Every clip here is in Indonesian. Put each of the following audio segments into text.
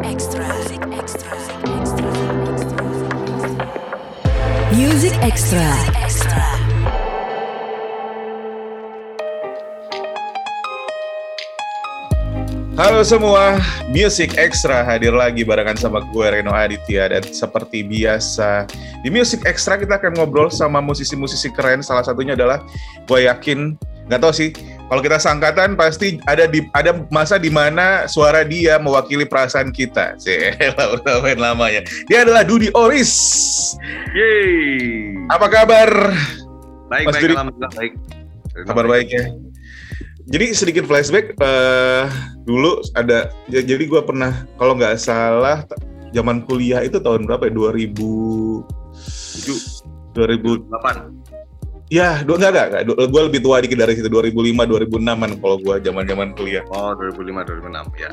Extra. Music Extra. Halo semua, Music Extra hadir lagi barengan sama gue Reno Aditya dan seperti biasa di Music Extra kita akan ngobrol sama musisi-musisi keren. Salah satunya adalah gue yakin nggak tahu sih kalau kita sangkatan pasti ada di ada masa di mana suara dia mewakili perasaan kita. Sih, udah main lamanya. Dia adalah Dudi Oris. Yeay. Apa kabar? Baik, Mas baik, Dudi. alhamdulillah baik. Kabar baiknya. Jadi sedikit flashback eh, dulu ada j- jadi gue pernah kalau nggak salah zaman kuliah itu tahun berapa ya 2000 Tujuh, 2000 delapan. Ya dua enggak enggak, enggak. gue lebih tua dikit dari situ 2005 2006an kalau gue zaman zaman kuliah Oh, 2005, 2006 ya.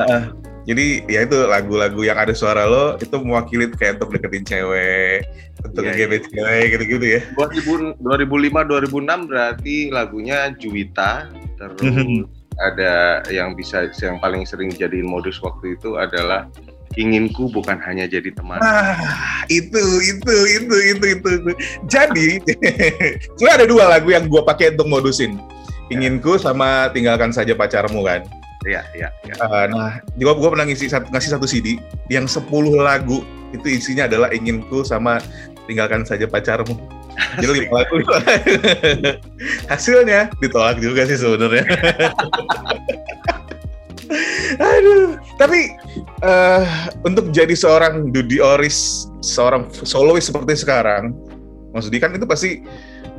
jadi ya itu lagu-lagu yang ada suara lo itu mewakili kayak untuk deketin cewek untuk Iya, ngegebet cewek gitu-gitu ya 2000, 2005, 2006 berarti lagunya Juwita. Terus Mhm. ada yang bisa yang paling sering jadiin modus waktu itu adalah inginku bukan hanya jadi teman. Ah, itu, itu, itu, itu, itu. itu. Jadi, sebenarnya ada dua lagu yang gue pakai untuk modusin. Inginku sama tinggalkan saja pacarmu kan. Iya, iya, iya. Ah, nah, juga gue pernah ngisi satu, ngasih satu CD yang 10 lagu itu isinya adalah inginku sama tinggalkan saja pacarmu. Jadi lima lagu. Hasilnya ditolak juga sih sebenarnya. Aduh, tapi eh untuk jadi seorang Dudi Oris, seorang solois seperti sekarang, maksudnya kan itu pasti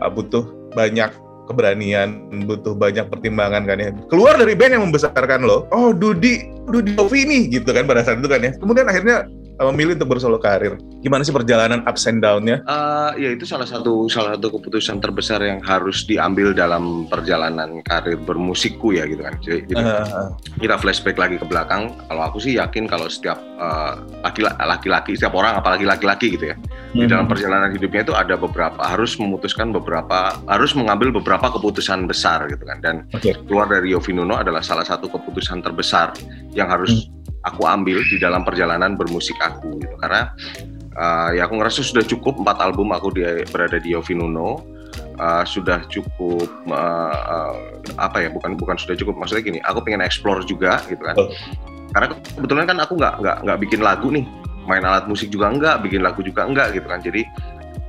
uh, butuh banyak keberanian, butuh banyak pertimbangan kan ya. Keluar dari band yang membesarkan lo, oh Dudi, Dudi Ovi nih gitu kan pada saat itu kan ya. Kemudian akhirnya uh, memilih untuk bersolo karir. Gimana sih perjalanan ups and down-nya? Eh, ya itu salah satu salah satu keputusan terbesar yang harus diambil dalam perjalanan karir bermusikku ya gitu kan. Jadi, jadi Uh, kita flashback lagi ke belakang, kalau aku sih yakin kalau setiap eh, laki- laki-laki, setiap orang apalagi laki-laki gitu ya, di Hmm. dalam perjalanan hidupnya itu ada beberapa harus memutuskan beberapa harus mengambil beberapa keputusan besar gitu kan. Dan Oke. keluar dari Yovinuno adalah salah satu keputusan terbesar yang harus aku ambil di dalam perjalanan bermusik aku gitu. Karena eh, ya aku ngerasa sudah cukup empat album aku di, berada di Yovinuno. Eh, sudah cukup eh, eh, apa ya bukan bukan sudah cukup maksudnya gini aku pengen explore juga gitu kan karena kebetulan kan aku nggak nggak nggak bikin lagu nih main alat musik juga enggak bikin lagu juga enggak gitu kan jadi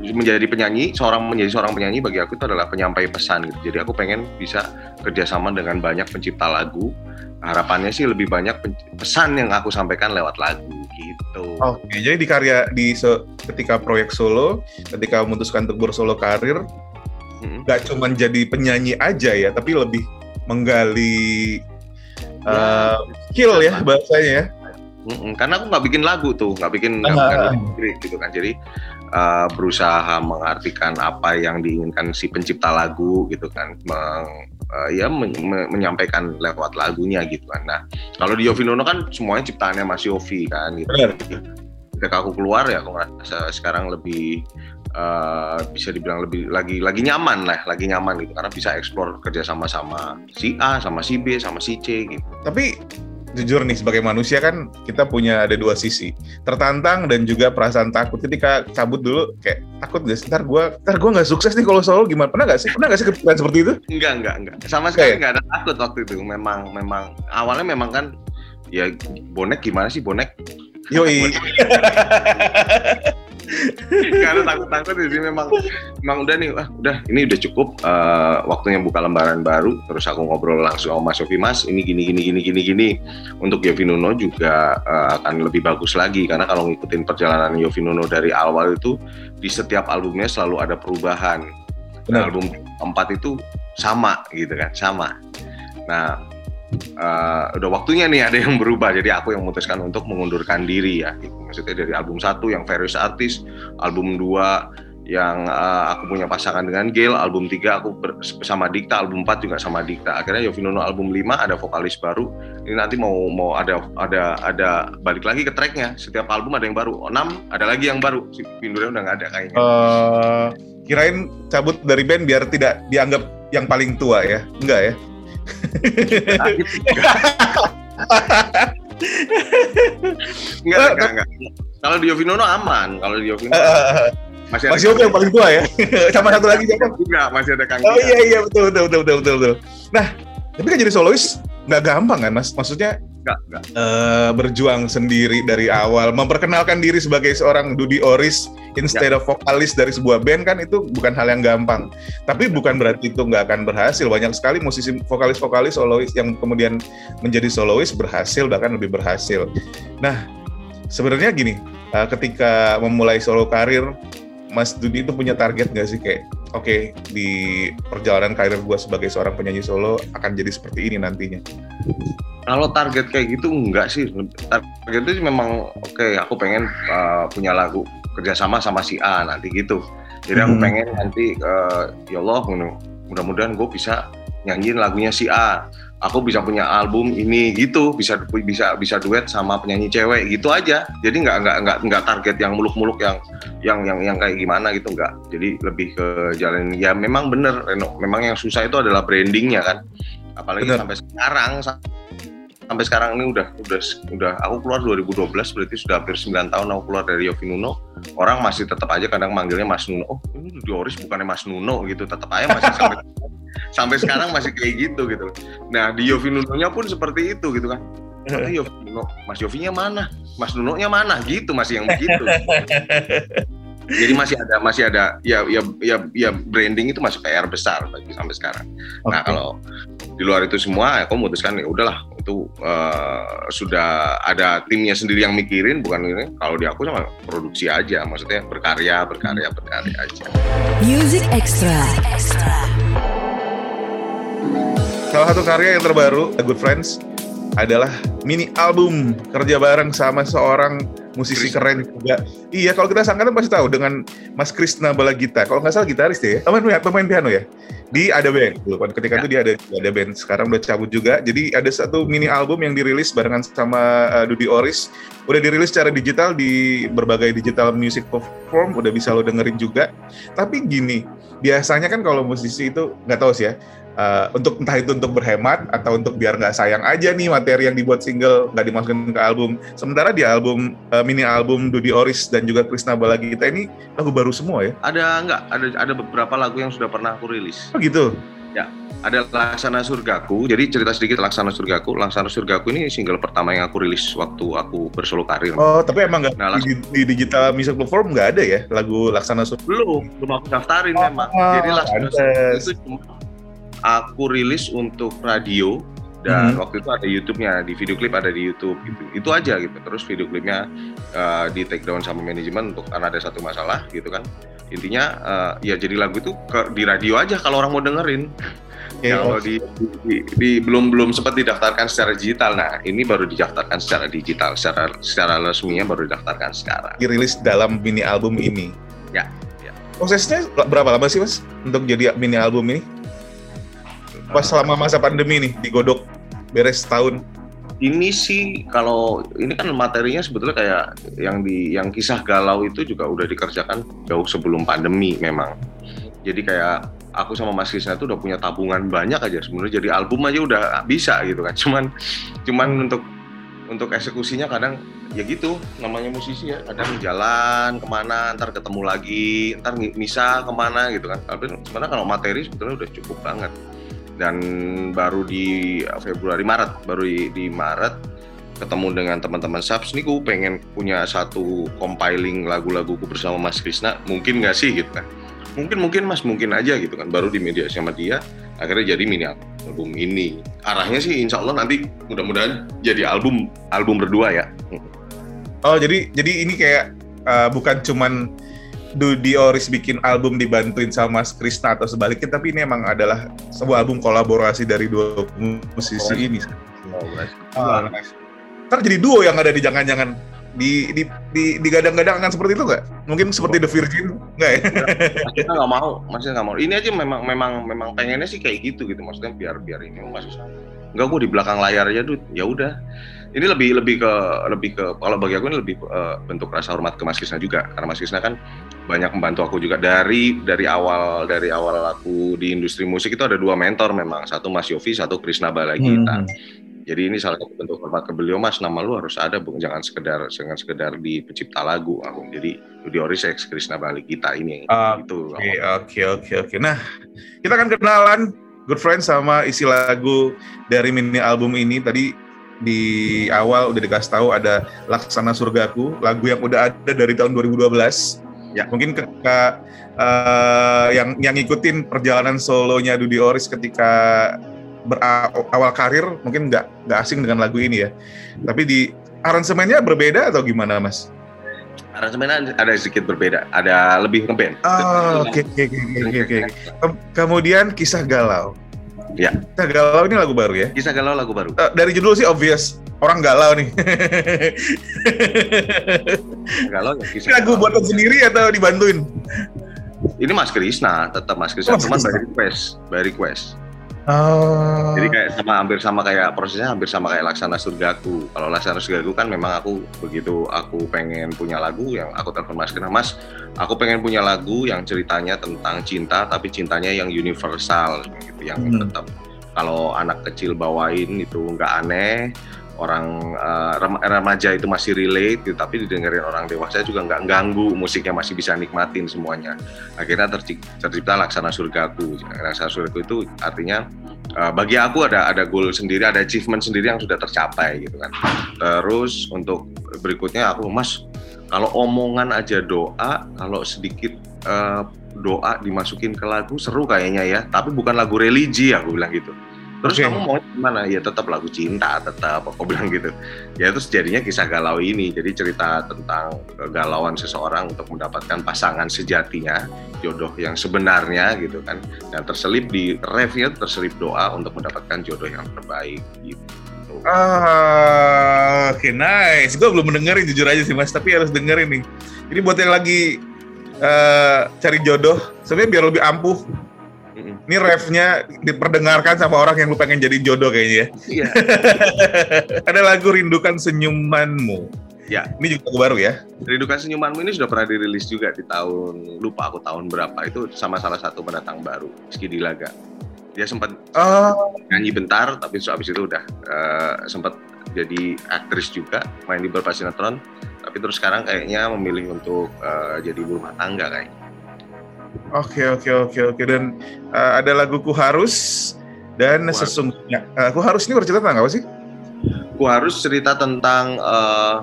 menjadi penyanyi seorang menjadi seorang penyanyi bagi aku itu adalah penyampai pesan gitu jadi aku pengen bisa kerjasama dengan banyak pencipta lagu harapannya sih lebih banyak pesan yang aku sampaikan lewat lagu gitu Oke, jadi di karya di se- ketika proyek solo, ketika memutuskan untuk bersolo karir, Mm-mm. nggak cuma jadi penyanyi aja ya, tapi lebih menggali Ya. uh, skill ya bahasanya ya. Mm-mm, karena aku nggak bikin lagu tuh, nggak bikin nggak lirik gitu kan. Jadi uh, berusaha mengartikan apa yang diinginkan si pencipta lagu gitu kan, Meng- uh, ya men- me- menyampaikan lewat lagunya gitu kan. Nah kalau di Yofi Nono kan semuanya ciptaannya Mas Yofi kan gitu. Ketika aku keluar ya aku ngerasa sekarang lebih uh, bisa dibilang lebih lagi lagi nyaman lah, lagi nyaman gitu karena bisa eksplor kerja sama-sama si A sama si B sama si C gitu. Tapi jujur nih sebagai manusia kan kita punya ada dua sisi. Tertantang dan juga perasaan takut. Ketika cabut dulu kayak takut gak sih? Ntar gue ntar gue nggak sukses nih kalau solo gimana. Pernah gak sih? Pernah gak sih kepikiran seperti itu? Enggak, enggak, enggak. Sama sekali enggak ada takut waktu itu. Memang memang. Awalnya memang kan ya bonek gimana sih bonek? yoi Ada takut-takut di sini memang memang udah nih, ah, udah ini udah cukup eh, waktunya buka lembaran baru. Terus aku ngobrol langsung sama Mas Yofi, Mas, ini gini gini gini gini gini. Untuk Yofi Nuno juga eh, akan lebih bagus lagi karena kalau ngikutin perjalanan Yofi Nuno dari awal itu di setiap albumnya selalu ada perubahan. Benar. Nah, album keempat itu sama gitu kan, sama. Nah, eh, udah waktunya nih ada yang berubah. Jadi aku yang memutuskan untuk mengundurkan diri ya. Gitu. Maksudnya dari album satu yang Various Artist, album dua yang eh, aku punya pasangan dengan Gail, album tiga aku ber- bersama Dikta, album 4 juga sama Dikta. Akhirnya Yovinono album 5 ada vokalis baru. Ini nanti mau mau ada ada ada balik lagi ke tracknya. Setiap album ada yang baru. 6 ada lagi yang baru. Si Pindurnya udah nggak ada kayaknya. Eh, kirain cabut dari band biar tidak dianggap yang paling tua ya enggak ya Enggak, Eh, enggak, enggak. Kalau di Yovinono aman, kalau di Yovinono Eh, masih ada Mas Yofi yang paling tua ya. Sama satu lagi siapa? juga, masih ada Kang Oh iya iya betul betul betul betul betul. betul. Nah, tapi kan jadi solois nggak gampang kan Mas? Maksudnya Enggak, enggak. eh, berjuang sendiri dari awal, memperkenalkan diri sebagai seorang Dudi Oris instead of vokalis dari sebuah band kan itu bukan hal yang gampang. Tapi bukan berarti itu nggak akan berhasil. Banyak sekali musisi vokalis-vokalis solois yang kemudian menjadi solois berhasil bahkan lebih berhasil. Nah, sebenarnya gini, eh, ketika memulai solo karir, Mas Dudi itu punya target nggak sih kayak, oke di perjalanan karir gue sebagai seorang penyanyi solo akan jadi seperti ini nantinya. Kalau target kayak gitu enggak sih. Target itu memang oke, aku pengen uh, punya lagu kerjasama sama si A nanti gitu. Jadi aku Hmm. pengen nanti uh, ya Allah mudah- mudah-mudahan gue bisa nyanyiin lagunya si A. Aku bisa punya album ini gitu, bisa bisa bisa duet sama penyanyi cewek gitu aja. Jadi nggak nggak nggak nggak target yang muluk-muluk yang yang yang yang kayak gimana gitu nggak. Jadi lebih ke jalan ya memang bener Reno. Memang yang susah itu adalah brandingnya kan. Apalagi Bener. sampai sekarang sampai sekarang ini udah udah udah aku keluar 2012 berarti sudah hampir 9 tahun aku keluar dari Yofi Nuno. Orang masih tetap aja kadang manggilnya Mas Nuno. Oh ini Dioris bukannya Mas Nuno gitu tetap aja masih sampai sampai sekarang masih kayak gitu gitu. Nah di Yofi Nuno-nya pun seperti itu gitu kan. Tapi Yofi Nuno Mas Yofinya mana? Mas Nuno-nya mana? Gitu masih yang begitu. Jadi masih ada masih ada ya ya ya ya branding itu masih PR besar bagi sampai sekarang. Nah Oke. kalau di luar itu semua, aku memutuskan ya udahlah itu eh, sudah ada timnya sendiri yang mikirin, bukan ini. Kalau di aku sama produksi aja, maksudnya berkarya, berkarya, berkarya aja. Music Extra. Salah satu karya yang terbaru, The Good Friends, adalah mini album kerja bareng sama seorang musisi Chris. keren juga. Iya, kalau kita sangkatan pasti tahu dengan Mas Krisna Balagita. Kalau nggak salah gitaris deh, ya. pemain pemain piano ya. Di ada band, dulu kan ketika Ya. itu dia ada ada band. Sekarang udah cabut juga. Jadi ada satu mini album yang dirilis barengan sama uh, Dudi Oris. Udah dirilis secara digital di berbagai digital music platform. Udah bisa lo dengerin juga. Tapi gini, biasanya kan kalau musisi itu nggak tahu sih ya. Uh, untuk entah itu untuk berhemat atau untuk biar nggak sayang aja nih materi yang dibuat single nggak dimasukin ke album. Sementara di album uh, mini album Dudi Oris dan juga Krisna Balagita ini lagu baru semua ya. Ada enggak? Ada ada beberapa lagu yang sudah pernah aku rilis. Oh gitu. Ada Laksana Surgaku. Jadi cerita sedikit Laksana Surgaku. Laksana Surgaku ini single pertama yang aku rilis waktu aku bersolo karir. Oh tapi emang nggak Nah, di, di digital music platform nggak ada ya lagu Laksana Sur. Belum, belum aku daftarin Oh, memang. Jadi Laksana. Surgaku itu cuma aku rilis untuk radio dan Hmm. waktu itu ada YouTube-nya di video klip ada di YouTube gitu itu aja gitu terus video klipnya uh, di take down sama manajemen untuk karena ada satu masalah gitu kan intinya uh, ya jadi lagu itu ke, di radio aja kalau orang mau dengerin Ya, kalau di, di, di- belum belum sempat didaftarkan secara digital nah ini baru didaftarkan secara digital secara secara resminya baru didaftarkan sekarang dirilis dalam mini album ini. Ya, ya. Prosesnya berapa lama sih mas untuk jadi mini album ini? Pas selama masa pandemi nih digodok beres tahun. ini sih kalau ini kan materinya sebetulnya kayak yang di yang kisah galau itu juga udah dikerjakan jauh sebelum pandemi memang. Jadi kayak aku sama Mas Krisna itu udah punya tabungan banyak aja sebenarnya jadi album aja udah bisa gitu kan. Cuman cuman untuk untuk eksekusinya kadang ya gitu namanya musisi ya kadang jalan ke mana ntar ketemu lagi ntar misah ke mana gitu kan tapi sebenarnya kalau materi sebetulnya udah cukup banget dan baru di Februari Maret. Baru di, di Maret ketemu dengan teman-teman Subs. Nih gue pengen punya satu compiling lagu-laguku bersama Mas Krisna. Mungkin nggak sih gitu kan? Mungkin mungkin Mas. Mungkin aja gitu kan? Baru di media sama dia akhirnya jadi mini album ini. Arahnya sih Insya Allah nanti mudah-mudahan jadi album album berdua ya. Oh jadi jadi ini kayak uh, bukan cuman Dudi Oris bikin album dibantuin sama Mas Krisna atau sebaliknya tapi ini emang adalah sebuah album kolaborasi dari dua musisi Kolaborasi. ini. Oh, nice. Ntar jadi duo yang ada di jangan-jangan di di di digadang-gadang akan seperti itu nggak? Mungkin seperti The Virgin nggak ya? Maksudnya nggak mau, maksudnya nggak mau. Ini aja memang memang memang pengennya sih kayak gitu gitu. Maksudnya biar biar ini masih sama. Enggak gue di belakang layar aja tuh. Ya udah. Ini lebih lebih ke lebih ke kalau bagi aku ini lebih eh, bentuk rasa hormat ke Mas Krisna juga. Karena Mas Krisna kan banyak membantu aku juga dari dari awal dari awal aku di industri musik itu ada dua mentor memang. Satu Mas Yofi, satu Krisna Balagita. Hmm. Jadi ini salah satu bentuk hormat ke beliau, Mas. Nama lu harus ada, bukan jangan sekedar jangan sekedar di pencipta lagu. Aku. Jadi Budi Oris ex Krishna Bali kita ini. Itu. Oke, oke, oke, oke. Nah, kita akan kenalan good friends sama isi lagu dari mini album ini. Tadi di awal udah dikasih tahu ada Laksana Surgaku, lagu yang udah ada dari tahun 2012. Ya. Mungkin ke, ke- eh, yang yang ngikutin perjalanan solonya Dudi Oris ketika berawal karir mungkin nggak nggak asing dengan lagu ini ya. Tapi di aransemennya berbeda atau gimana, Mas? Aransemennya ada sedikit berbeda, ada lebih ngeband. Oh, oke oke oke oke oke. Kem- Kemudian kisah galau. Ya. Kisah galau ini lagu baru ya. Kisah galau lagu baru. Eh, dari judul sih obvious orang galau nih. Galau ya kisah Ini lagu buatan sendiri atau dibantuin? Ini Mas Krisna, tetap Mas Krisna, Oh, cuman Krisna. by request, by request. Oh. Jadi kayak sama hampir sama kayak prosesnya hampir sama kayak Laksana Surgaku. Kalau Laksana Surgaku kan memang aku begitu aku pengen punya lagu yang aku telepon Mas Kena, Mas, aku pengen punya lagu yang ceritanya tentang cinta tapi cintanya yang universal gitu, yang Hmm. tetap kalau anak kecil bawain itu nggak aneh, orang rem- remaja itu masih relate, tapi didengerin orang dewasa juga nggak ganggu, musiknya masih bisa nikmatin semuanya. Akhirnya terci- tercipta Laksana Surgaku. Laksana Surgaku itu artinya Uh, bagi aku ada ada goal sendiri, ada achievement sendiri yang sudah tercapai gitu kan. Terus untuk berikutnya aku Mas kalau omongan aja doa, kalau sedikit uh, doa dimasukin ke lagu seru kayaknya ya, tapi bukan lagu religi aku bilang gitu. Terus Oke. kamu mau gimana? Ya tetap lagu cinta, tetap aku bilang gitu. Ya terus jadinya kisah galau ini, jadi cerita tentang kegalauan seseorang untuk mendapatkan pasangan sejatinya, jodoh yang sebenarnya gitu kan dan terselip di refnya terselip doa untuk mendapatkan jodoh yang terbaik gitu. Ah, oke nice. Gue belum mendengarin jujur aja sih mas, tapi harus dengerin nih. Jadi buat yang lagi eh, cari jodoh, sebenarnya biar lebih ampuh. Ini refnya diperdengarkan sama orang yang lu pengen jadi jodoh kayaknya ya. Iya. Ada lagu Rindukan Senyumanmu. Ya. Ini juga lagu baru ya. Rindukan senyumanmu ini sudah pernah dirilis juga di tahun lupa aku tahun berapa itu sama salah satu pendatang baru Rizky Dilaga. Dia sempat Oh, nyanyi bentar tapi habis itu udah eh, sempat jadi aktris juga main di beberapa sinetron tapi terus sekarang kayaknya memilih untuk eh, jadi ibu rumah tangga kayaknya. Oke oke oke oke dan eh, ada lagu Ku Harus dan Ku sesungguhnya Eh, Ku Harus ini bercerita tentang apa sih? Aku harus cerita tentang eh,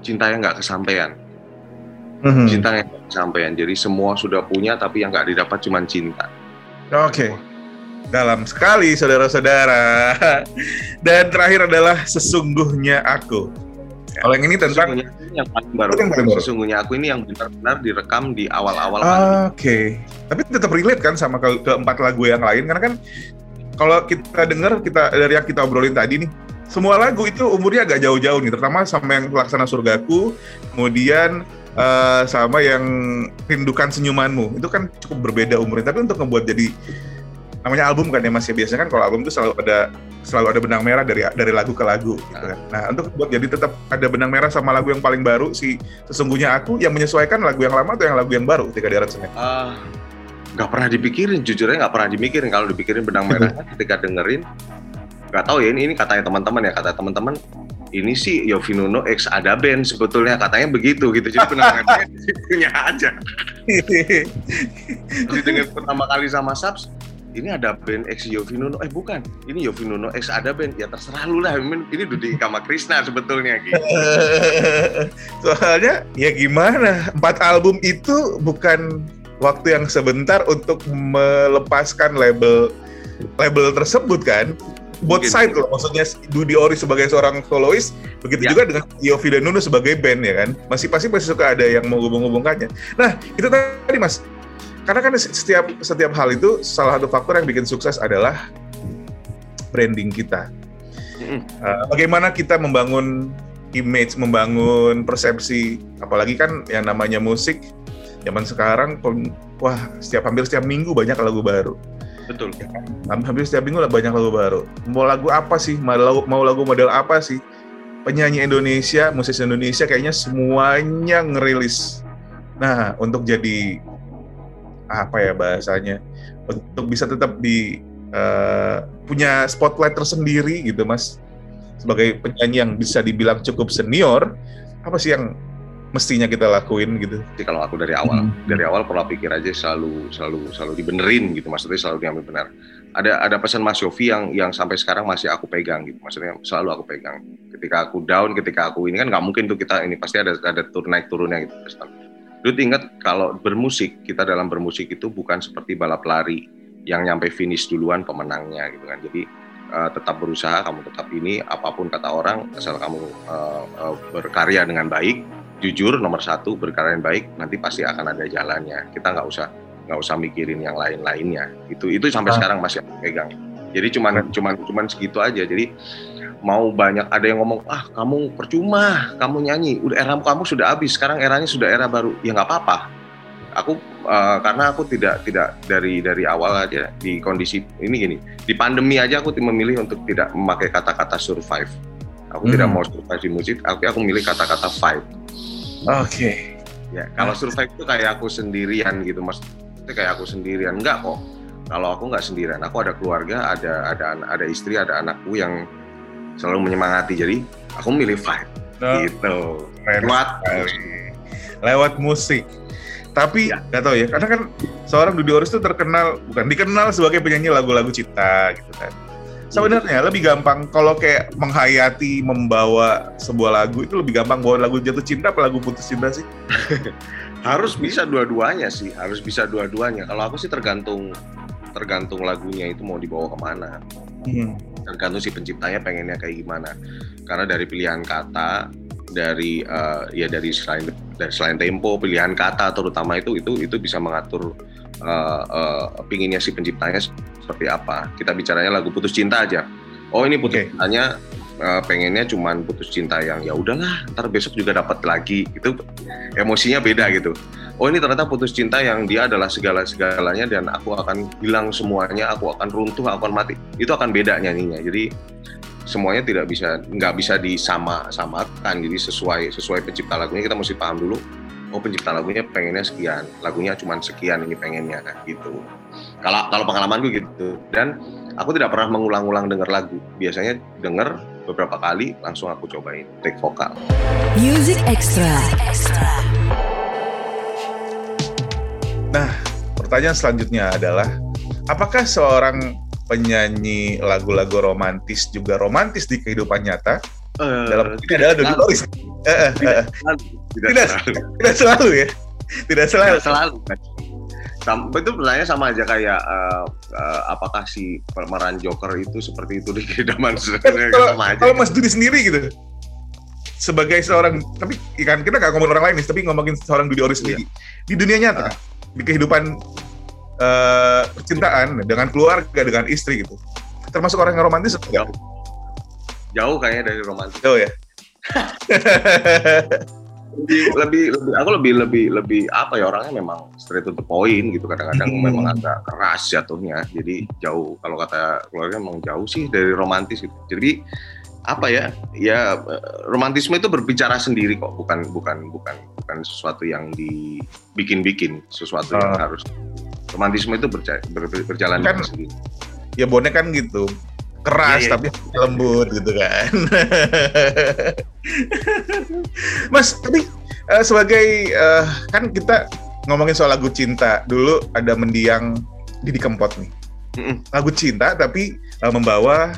cinta yang nggak kesampaian. Mhm. cinta yang nggak kesampaian. Jadi semua sudah punya tapi yang nggak didapat cuma cinta. Oke. Dalam sekali saudara-saudara. Dan terakhir adalah sesungguhnya aku. Kalau yang ini tentang Sesungguhnya ini yang paling baru. Yang paling baru. Sesungguhnya aku ini yang benar-benar direkam di awal-awal Ah. Oke. Tapi tetap relate kan sama ke keempat lagu yang lain karena kan kalau kita dengar kita dari yang kita obrolin tadi nih, semua lagu itu umurnya agak jauh-jauh nih, terutama sama yang Laksana Surgaku, kemudian eh, sama yang Rindukan Senyumanmu. Itu kan cukup berbeda umurnya, tapi untuk ngebuat jadi namanya album kan ya Mas ya biasanya kan kalau album itu selalu ada selalu ada benang merah dari dari lagu ke lagu gitu kan. Nah, untuk buat jadi tetap ada benang merah sama lagu yang paling baru si sesungguhnya aku yang menyesuaikan lagu yang lama atau yang lagu yang baru ketika di aransemen. Ah, nggak pernah dipikirin, jujurnya nggak pernah dipikirin. Kalau dipikirin benang merahnya ketika dengerin, nggak tahu ya ini ini katanya teman-teman ya kata teman-teman ini sih Yovinuno X ada band sebetulnya katanya begitu gitu jadi benang merahnya punya aja Terus dengar pertama kali sama Subs ini ada band X Yovinuno eh bukan ini Yovinuno X ada band ya terserah lu lah ini Dudi Kama Krishna sebetulnya gitu Soalnya ya gimana? Empat album itu bukan waktu yang sebentar untuk melepaskan label label tersebut kan? Both Mungkin. side loh, maksudnya Dudi Ori sebagai seorang solois, begitu Ya. juga dengan Yofi dan Nuno sebagai band ya kan? Masih pasti masih suka ada yang menghubung-hubungkannya. Nah itu tadi mas, karena kan setiap setiap hal itu salah satu faktor yang bikin sukses adalah branding kita. Uh, bagaimana kita membangun image, membangun persepsi, apalagi kan yang namanya musik zaman sekarang, wah setiap hampir setiap minggu banyak lagu baru, betul hampir setiap minggu lah banyak lagu baru. Mau lagu apa sih? Mau lagu, mau lagu model apa sih? Penyanyi Indonesia, musisi Indonesia kayaknya semuanya ngerilis. Nah, untuk jadi apa ya bahasanya, untuk bisa tetap di uh, punya spotlight tersendiri gitu, mas sebagai penyanyi yang bisa dibilang cukup senior, apa sih yang mestinya kita lakuin gitu? Jadi kalau aku dari awal, Hmm. dari awal pola pikir aja selalu selalu selalu dibenerin gitu, maksudnya selalu diambil benar. Ada ada pesan Mas Yofi yang yang sampai sekarang masih aku pegang gitu, maksudnya selalu aku pegang. Ketika aku down, ketika aku ini kan nggak mungkin tuh kita ini pasti ada ada turun naik turunnya gitu. Dulu ingat kalau bermusik kita dalam bermusik itu bukan seperti balap lari yang nyampe finish duluan pemenangnya gitu kan. Jadi eh, tetap berusaha, kamu tetap ini apa pun kata orang, asal kamu eh, eh, berkarya dengan baik, jujur nomor satu berkarya yang baik nanti pasti akan ada jalannya. Kita nggak usah nggak usah mikirin yang lain-lainnya. Itu itu sampai Ah. sekarang masih pegang. Jadi cuman cuman cuman segitu aja. Jadi mau banyak ada yang ngomong ah kamu percuma kamu nyanyi udah era kamu sudah habis sekarang eranya sudah era baru ya nggak apa-apa aku eh, karena aku tidak tidak dari dari awal aja di kondisi ini gini di pandemi aja aku memilih untuk tidak memakai kata-kata survive aku Hmm. tidak mau survive di musik tapi aku milih kata-kata fight Oke. Ya, kalau survive itu kayak aku sendirian gitu, mas. Itu kayak aku sendirian, enggak kok. Kalau aku nggak sendirian, aku ada keluarga, ada ada ada istri, ada anakku yang selalu menyemangati. Jadi aku milih fight Nah, gitu. Kuat. sekali. Lewat musik. Tapi Ya. nggak tahu ya, karena kan seorang Dudi Oris itu terkenal bukan dikenal sebagai penyanyi lagu-lagu cinta gitu kan. Sebenarnya lebih gampang kalau kayak menghayati, membawa sebuah lagu itu lebih gampang bawa lagu jatuh cinta apa lagu putus cinta sih? Harus bisa dua-duanya sih, harus bisa dua-duanya. Kalau aku sih tergantung tergantung lagunya itu mau dibawa ke mana. Tergantung si penciptanya pengennya kayak gimana. Karena dari pilihan kata dari eh, ya dari selain dari selain tempo pilihan kata terutama itu itu itu bisa mengatur eh, eh, pinginnya si penciptanya seperti apa. Kita bicaranya lagu putus cinta aja. Oh ini putus Oke. cintanya eh, pengennya cuman putus cinta yang ya udahlah ntar besok juga dapat lagi. Itu emosinya beda gitu oh ini ternyata putus cinta yang dia adalah segala-segalanya dan aku akan hilang semuanya, aku akan runtuh, aku akan mati. Itu akan beda nyanyinya. Jadi semuanya tidak bisa nggak bisa disama-samakan. Jadi sesuai sesuai pencipta lagunya kita mesti paham dulu. Oh pencipta lagunya pengennya sekian, lagunya cuma sekian ini pengennya kan gitu. Kalau kalau pengalamanku gitu. Dan aku tidak pernah mengulang-ulang dengar lagu. Biasanya dengar beberapa kali langsung aku cobain take vokal. Music Extra. Pertanyaan selanjutnya adalah, apakah seorang penyanyi lagu-lagu romantis juga romantis di kehidupan nyata? Dalam ini adalah Dodi selalu. Oris. Eh, eh, eh, tidak, Tidak. selalu. Tidak selalu ya? Tidak selalu. Tidak selalu. Sam, itu pertanyaan sama aja kayak eh, eh, apakah si pemeran Joker itu seperti itu di kehidupan Kan sebenarnya kalau, sama aja. kalau Mas Dudi sendiri gitu, sebagai seorang, tapi kan kita nggak ngomongin orang lain nih, tapi ngomongin seorang Dudi Oris sendiri. Di dunia nyata, di kehidupan eh, percintaan, dengan keluarga, dengan istri gitu. Termasuk orang yang romantis? Jauh. Jauh kayaknya dari romantis. Jauh ya? Lebih, lebih, lebih, aku lebih, lebih, lebih apa ya orangnya memang straight to the point gitu. Kadang-kadang Hmm. memang agak keras jatuhnya. Jadi jauh. Kalau kata keluarga memang jauh sih dari romantis gitu. Jadi apa ya? Ya eh, romantisme itu berbicara sendiri kok. Bukan, bukan, bukan, bukan sesuatu yang dibikin-bikin. Sesuatu yang Ah. harus romantisme itu berja- ber- ber- berjalan Kan- sendiri. ya bonek kan gitu keras Iya, iya. tapi lembut gitu kan Mas tapi eh, sebagai eh, kan kita ngomongin soal lagu cinta dulu ada mendiang Didi Kempot nih lagu cinta tapi eh, membawa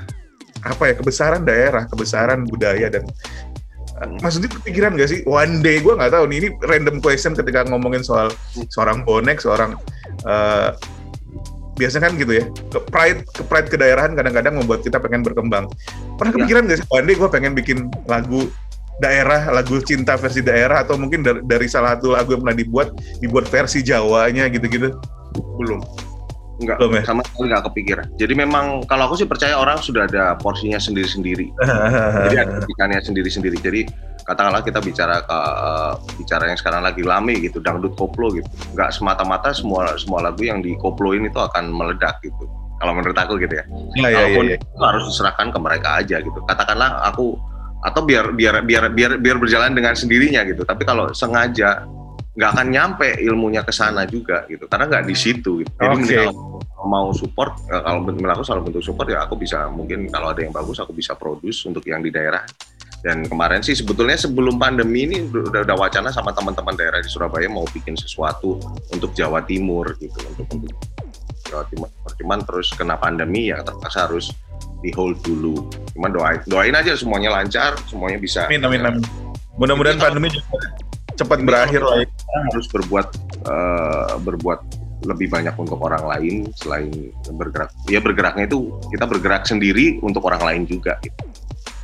apa ya kebesaran daerah kebesaran budaya dan eh, Mas Didi kepikiran gak sih? One day gue nggak tahu nih ini random question ketika ngomongin soal seorang bonek seorang eh, biasanya kan gitu ya ke pride ke pride kedaerahan kadang-kadang membuat kita pengen berkembang. Pernah Ya. kepikiran gak sih one day gue pengen bikin lagu daerah lagu cinta versi daerah atau mungkin dari, dari salah satu lagu yang pernah dibuat dibuat versi Jawanya gitu-gitu? Belum. Enggak, Belum ya? sama sekali nggak kepikiran. Jadi memang kalau aku sih percaya orang sudah ada porsinya sendiri-sendiri. Jadi ada ikannya sendiri-sendiri. Jadi katakanlah kita bicara ke eh, bicara yang sekarang lagi rame gitu, dangdut koplo gitu. Nggak semata-mata semua semua lagu yang di koploin itu akan meledak gitu. Kalau menurut aku gitu ya. Iya, iya, Kalaupun iya. itu harus diserahkan ke mereka aja gitu. Katakanlah aku atau biar biar biar biar biar berjalan dengan sendirinya gitu. Tapi kalau sengaja nggak akan nyampe ilmunya ke sana juga gitu karena nggak di situ gitu. Jadi kalau mau support eh, kalau bentuk aku selalu bentuk support ya aku bisa mungkin kalau ada yang bagus aku bisa produce untuk yang di daerah dan kemarin sih sebetulnya sebelum pandemi ini udah udah wacana sama teman-teman daerah di Surabaya mau bikin sesuatu untuk Jawa Timur gitu untuk untuk Jawa Timur cuman terus kena pandemi ya terpaksa harus di hold dulu cuman doain doain aja semuanya lancar semuanya bisa Amin, amin, amin. Mudah-mudahan pandemi juga cepat berakhir lah. ya. harus berbuat eh, berbuat lebih banyak untuk orang lain selain bergerak ya bergeraknya itu kita bergerak sendiri untuk orang lain juga gitu.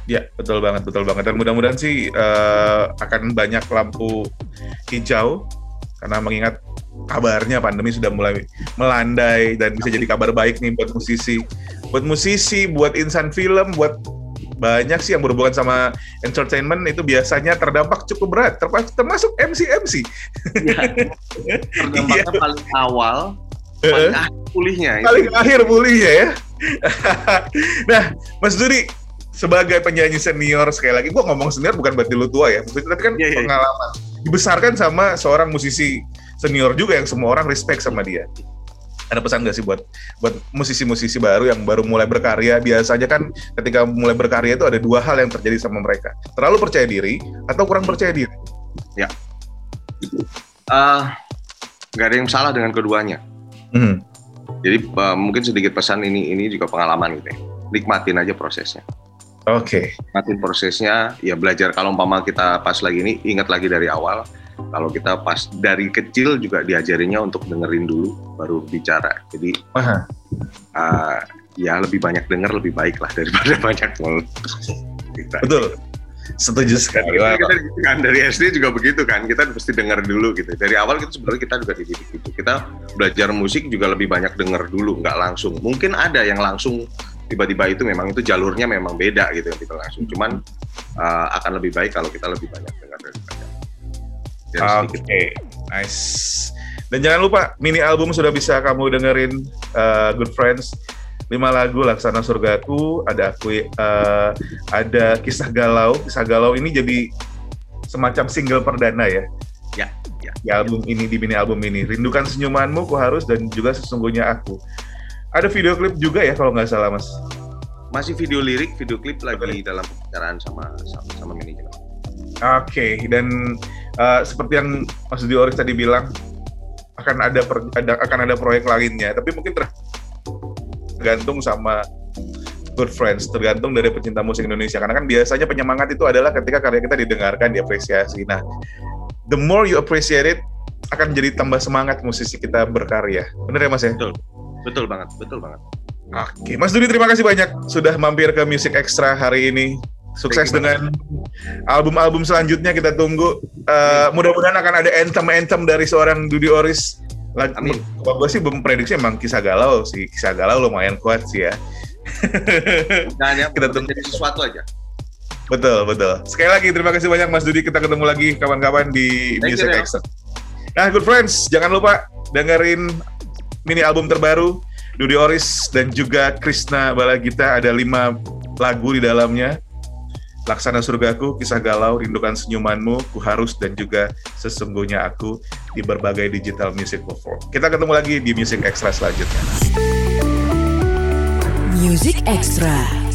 Ya, betul banget, betul banget. Dan mudah-mudahan sih eh, akan banyak lampu hijau karena mengingat kabarnya pandemi sudah mulai melandai dan bisa jadi kabar baik nih buat musisi, buat musisi, buat insan film, buat banyak sih yang berhubungan sama entertainment itu biasanya terdampak cukup berat, termasuk MC MC. Terdampaknya Iya. paling awal, paling akhir pulihnya. itu. paling akhir pulihnya ya. nah, Mas Dudi sebagai penyanyi senior sekali lagi, gua ngomong senior bukan berarti lu tua ya, maksudnya tapi kan iya. pengalaman. Dibesarkan sama seorang musisi senior juga yang semua orang respect sama dia. Ada pesan nggak sih buat buat musisi-musisi baru yang baru mulai berkarya? Biasanya kan ketika mulai berkarya itu ada dua hal yang terjadi sama mereka. Terlalu percaya diri atau kurang percaya diri. Eh, nggak ada yang salah dengan keduanya. Hmm. Jadi eh, mungkin sedikit pesan ini ini juga pengalaman gitu ya. Nikmatin aja prosesnya. Oke. Nikmatin prosesnya, ya belajar kalau umpama kita pas lagi ini ingat lagi dari awal. Kalau kita pas dari kecil juga diajarinya untuk dengerin dulu baru bicara. Jadi Aha. eh, ya lebih banyak denger lebih baik lah daripada banyak mulut. Gitu. Betul. Setuju sekali. Kita, kita gitu kan dari SD juga begitu kan kita mesti dengar dulu gitu dari awal kita sebenarnya kita juga dididik gitu kita belajar musik juga lebih banyak dengar dulu nggak langsung mungkin ada yang langsung tiba-tiba itu memang itu jalurnya memang beda gitu yang kita langsung cuman uh, akan lebih baik kalau kita lebih banyak dengar daripada dari Oke, sedikit nice. Dan jangan lupa mini album sudah bisa kamu dengerin uh, Good Friends. Lima lagu Laksana Surgaku, ada aku uh, ada Kisah Galau. Kisah Galau ini jadi semacam single perdana ya. Ya, ya. Di album ini di mini album ini. Rindukan senyumanmu ku harus dan juga sesungguhnya aku. Ada video klip juga ya kalau nggak salah Mas. masih video lirik video klip lagi dalam pembicaraan sama sama, sama manajemen Oke, dan uh, seperti yang Mas Dudi Oris tadi bilang akan ada, per- ada akan ada proyek lainnya, tapi mungkin ter- tergantung sama good friends, tergantung dari pecinta musik Indonesia. Karena kan biasanya penyemangat itu adalah ketika karya kita didengarkan, diapresiasi. Nah, the more you appreciate it, akan jadi tambah semangat musisi kita berkarya. Bener ya Mas ya? betul banget betul banget Oke, Mas Dudi terima kasih banyak sudah mampir ke Music Extra hari ini. Sukses dengan album-album selanjutnya kita tunggu. Eh, mudah-mudahan akan ada anthem-anthem dari seorang Dudi Oris. Amin. Kalau gue sih belum prediksi emang kisah galau sih. Kisah galau lumayan kuat sih ya. dan ya Kita tunggu. jadi sesuatu aja betul, betul. Sekali lagi terima kasih banyak Mas Dudi. Kita ketemu lagi kapan-kapan di Thank Music. Extra. Nah, good friends, jangan lupa dengerin mini album terbaru Dudi Oris dan juga Krishna Balagita ada lima lagu di dalamnya. Laksana Surgaku, Kisah Galau, Rindukan Senyumanmu, Ku Harus, dan juga Sesungguhnya Aku di berbagai digital music platform. Kita ketemu lagi di Music Extra selanjutnya. Music Extra.